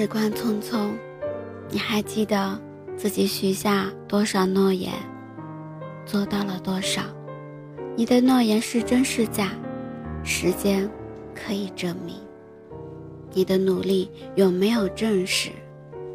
时光匆匆，你还记得自己许下多少诺言，做到了多少？你的诺言是真是假？时间可以证明。你的努力有没有证实？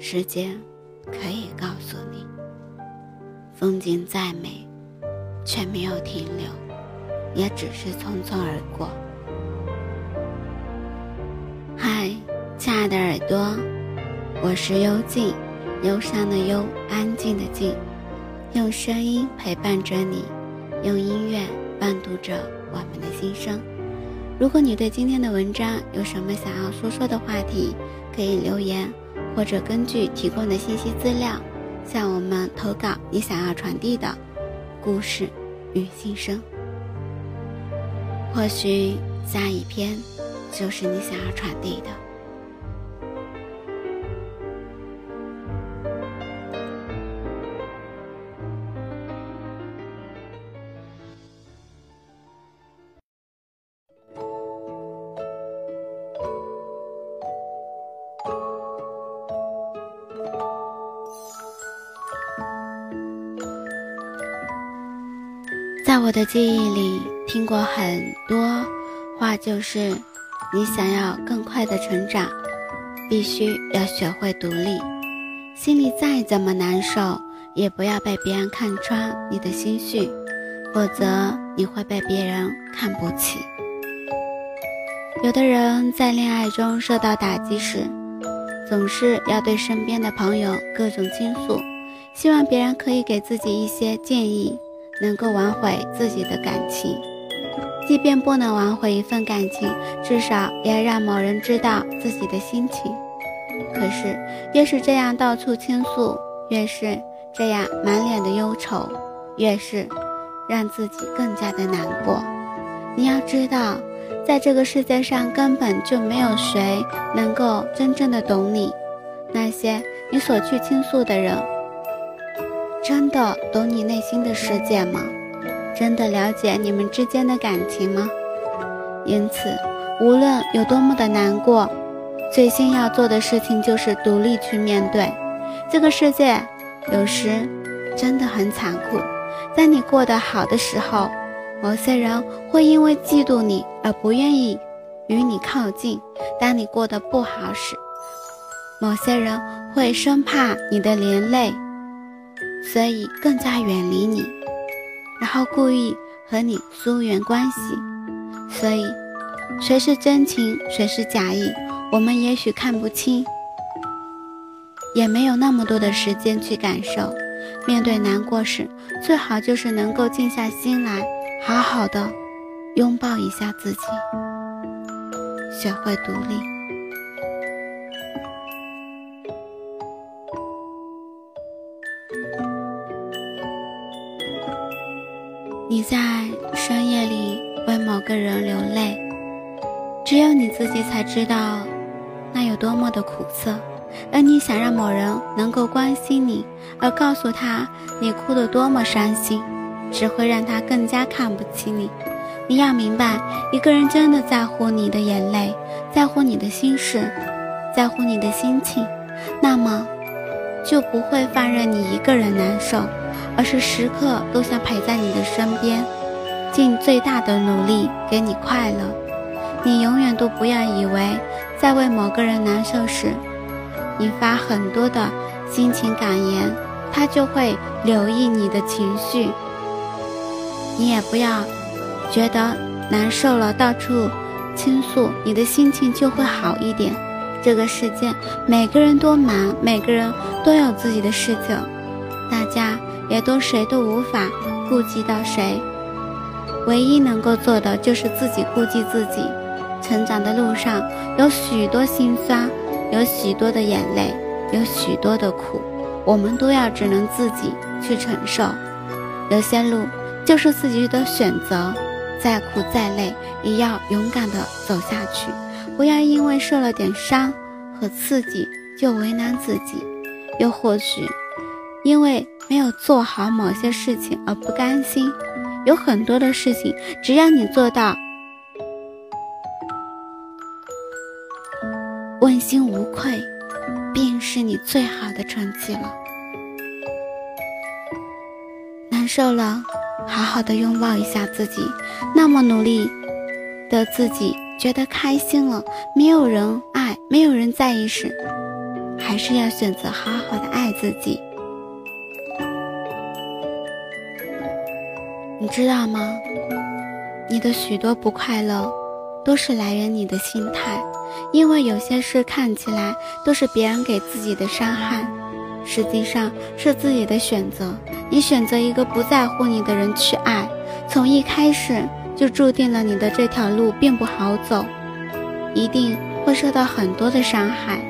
时间可以告诉你。风景再美，却没有停留，也只是匆匆而过。亲爱的耳朵，我是幽静，忧伤的忧，安静的静，用声音陪伴着你，用音乐伴读着我们的心声。如果你对今天的文章有什么想要说说的话题，可以留言，或者根据提供的信息资料。向我们投稿你想要传递的故事与心声，或许下一篇就是你想要传递的。我的记忆里，听过很多话，就是你想要更快的成长，必须要学会独立。心里再怎么难受，也不要被别人看穿你的心绪，否则你会被别人看不起。有的人在恋爱中受到打击时，总是要对身边的朋友各种倾诉，希望别人可以给自己一些建议。能够挽回自己的感情，即便不能挽回一份感情，至少也要让某人知道自己的心情。可是，越是这样到处倾诉，越是这样满脸的忧愁，越是让自己更加的难过。你要知道，在这个世界上根本就没有谁能够真正的懂你。那些你所去倾诉的人。真的懂你内心的世界吗？真的了解你们之间的感情吗？因此，无论有多么的难过，最先要做的事情就是独立去面对。这个世界有时真的很残酷，在你过得好的时候，某些人会因为嫉妒你而不愿意与你靠近；当你过得不好时，某些人会生怕你的连累。所以更加远离你，然后故意和你疏远关系。所以，谁是真情，谁是假意，我们也许看不清，也没有那么多的时间去感受。面对难过时，最好就是能够静下心来，好好的拥抱一下自己，学会独立。你在深夜里为某个人流泪，只有你自己才知道那有多么的苦涩。而你想让某人能够关心你，而告诉他你哭得多么伤心，只会让他更加看不起你。你要明白，一个人真的在乎你的眼泪，在乎你的心事，在乎你的心情，那么就不会放任你一个人难受。而是时刻都想陪在你的身边，尽最大的努力给你快乐。你永远都不要以为在为某个人难受时，你发很多的心情感言，他就会留意你的情绪。你也不要觉得难受了到处倾诉，你的心情就会好一点。这个世界每个人都忙，每个人都有自己的事情，大家。也都谁都无法顾及到谁，唯一能够做的就是自己顾及自己。成长的路上有许多心酸，有许多的眼泪，有许多的苦，我们都要只能自己去承受。有些路就是自己的选择，再苦再累也要勇敢的走下去，不要因为受了点伤和刺激就为难自己，又或许因为。没有做好某些事情而不甘心，有很多的事情，只要你做到问心无愧，便是你最好的成绩了。难受了，好好的拥抱一下自己。那么努力的自己，觉得开心了，没有人爱，没有人在意时，还是要选择好好的爱自己。知道吗？你的许多不快乐，都是来源你的心态。因为有些事看起来都是别人给自己的伤害，实际上是自己的选择。你选择一个不在乎你的人去爱，从一开始就注定了你的这条路并不好走，一定会受到很多的伤害。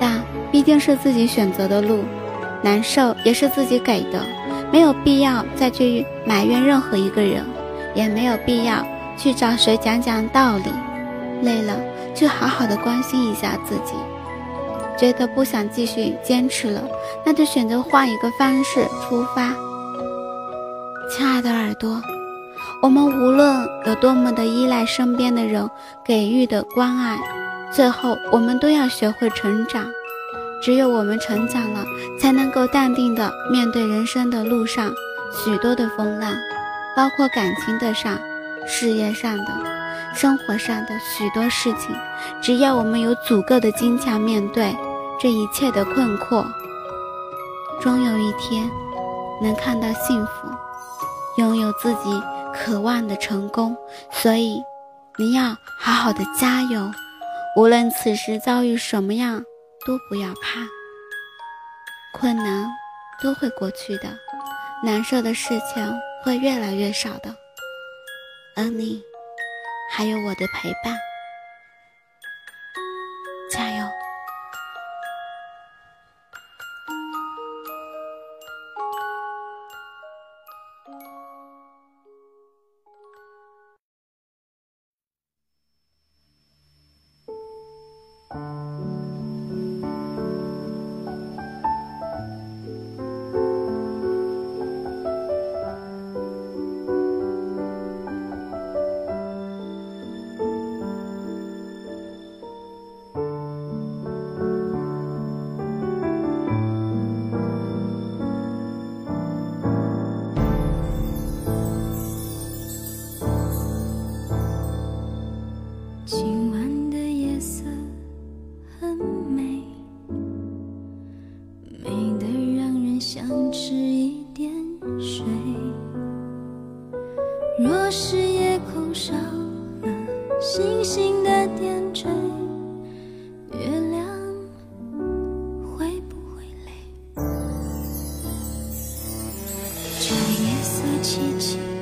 但毕竟是自己选择的路，难受也是自己给的，没有必要再去埋怨任何一个人，也没有必要去找谁讲讲道理。累了。就好好的关心一下自己，觉得不想继续坚持了，那就选择换一个方式出发。亲爱的耳朵，我们无论有多么的依赖身边的人给予的关爱，最后我们都要学会成长。只有我们成长了，才能够淡定的面对人生的路上许多的风浪，包括感情的上、事业上的。生活上的许多事情，只要我们有足够的坚强面对这一切的困惑，终有一天能看到幸福，拥有自己渴望的成功。所以，你要好好的加油，无论此时遭遇什么样，都不要怕，困难都会过去的，难受的事情会越来越少的，而你。还有我的陪伴。若是夜空少了星星的点缀，月亮会不会累？这夜色凄凄。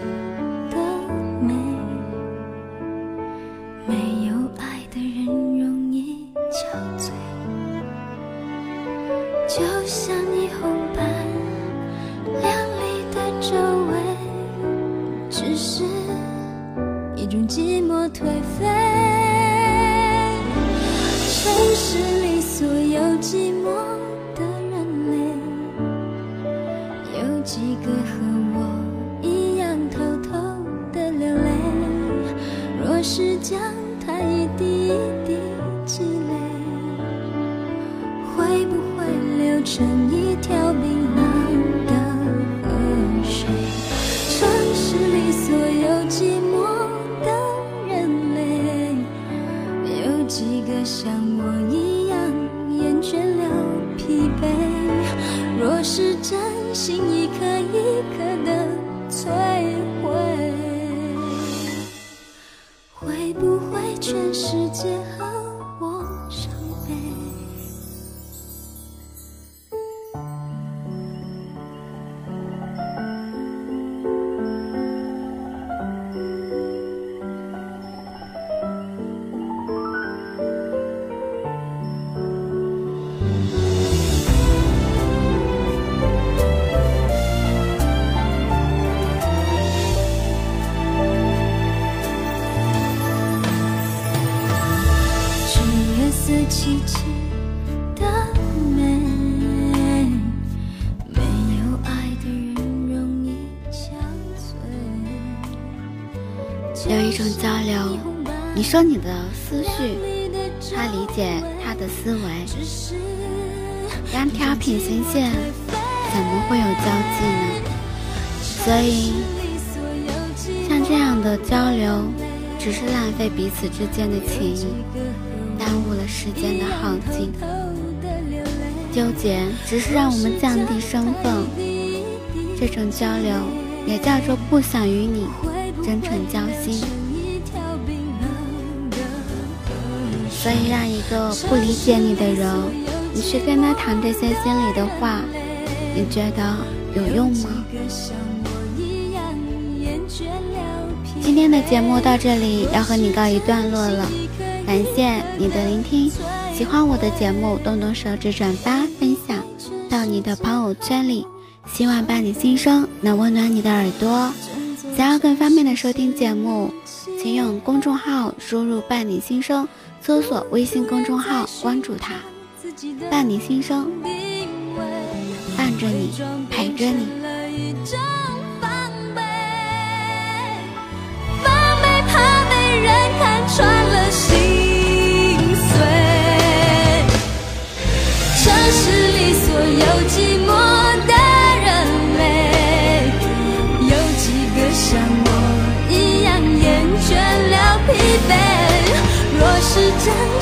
诗里所有寂寞。说你的思绪，他理解他的思维，单条平行线怎么会有交集呢？所以，像这样的交流，只是浪费彼此之间的情谊，耽误了时间的耗尽。纠结只是让我们降低身份，这种交流也叫做不想与你真诚交心。所以，让一个不理解你的人，你去跟他谈这些心里的话，你觉得有用吗？今天的节目到这里要和你告一段落了，感谢你的聆听。喜欢我的节目，动动手指转发分享到你的朋友圈里，希望伴你心声能温暖你的耳朵。想要更方便的收听节目，请用公众号输入“伴你心声”。搜索微信公众号，关注他，伴你心声，伴着你，陪着你。真